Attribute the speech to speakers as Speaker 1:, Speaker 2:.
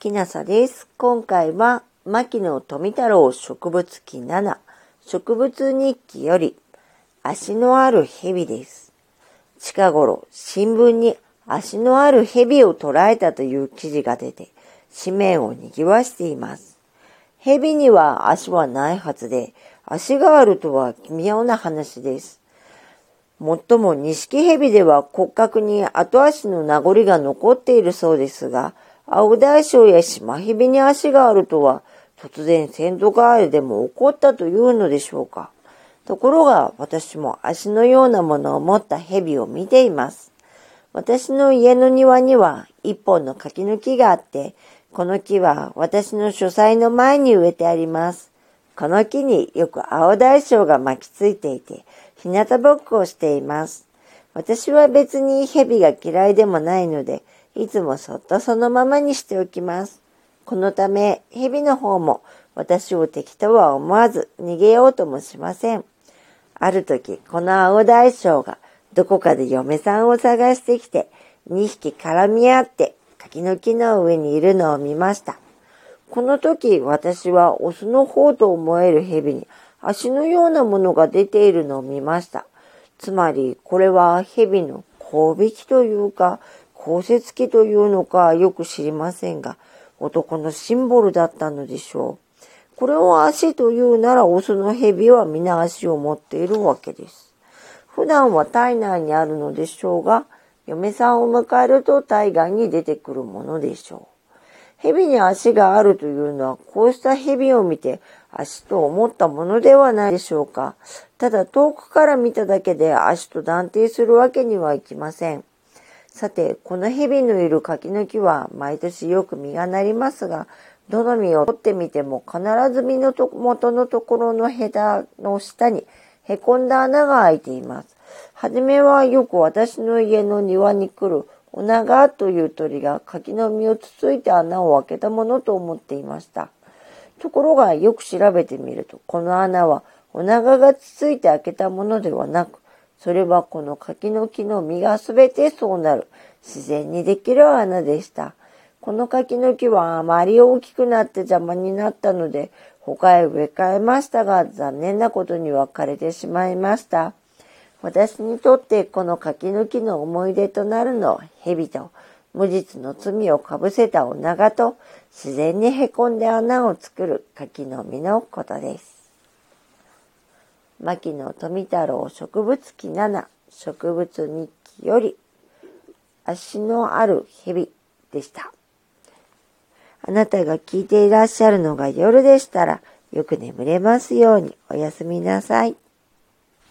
Speaker 1: きなさです。今回は、牧野富太郎植物記7、植物日記より、足のある蛇です。近頃、新聞に足のある蛇を捕らえたという記事が出て、紙面を賑わしています。蛇には足はないはずで、足があるとは奇妙な話です。もっとも錦蛇では骨格に後足の名残が残っているそうですが、青大将や島蛇に足があるとは、突然先祖代わりでも起こったというのでしょうか。ところが私も足のようなものを持った蛇を見ています。私の家の庭には一本の柿の木があって、この木は私の書斎の前に植えてあります。この木によく青大将が巻きついていて、日向ぼっこをしています。私は別に蛇が嫌いでもないので、いつもそっとそのままにしておきます。このため、蛇の方も私を敵とは思わず逃げようともしません。ある時、この青大将がどこかで嫁さんを探してきて、2匹絡み合って柿の木の上にいるのを見ました。この時、私はオスの方と思える蛇に足のようなものが出ているのを見ました。つまり、これは蛇の交尾器というか、降雪機というのかよく知りませんが、男のシンボルだったのでしょう。これを足というならオスの蛇は皆足を持っているわけです。普段は体内にあるのでしょうが、嫁さんを迎えると体外に出てくるものでしょう。蛇に足があるというのは、こうした蛇を見て足と思ったものではないでしょうか。ただ遠くから見ただけで足と断定するわけにはいきません。さて、この蛇のいる柿の木は毎年よく実がなりますが、どの実を取ってみても必ず実のと元のところの枝の下にへこんだ穴が開いています。はじめはよく私の家の庭に来るオナガという鳥が柿の実をつついて穴を開けたものと思っていました。ところがよく調べてみると、この穴はオナガがつついて開けたものではなく、それはこの柿の木の実がすべてそうなる自然にできる穴でした。この柿の木はあまり大きくなって邪魔になったので他へ植え替えましたが残念なことには枯れてしまいました。私にとってこの柿の木の思い出となるのは蛇と無実の罪をかぶせた女がと自然にへこんで穴を作る柿の実のことです。牧野富太郎植物記7植物日記より足のある蛇でした。あなたが聞いていらっしゃるのが夜でしたらよく眠れますようにおやすみなさい。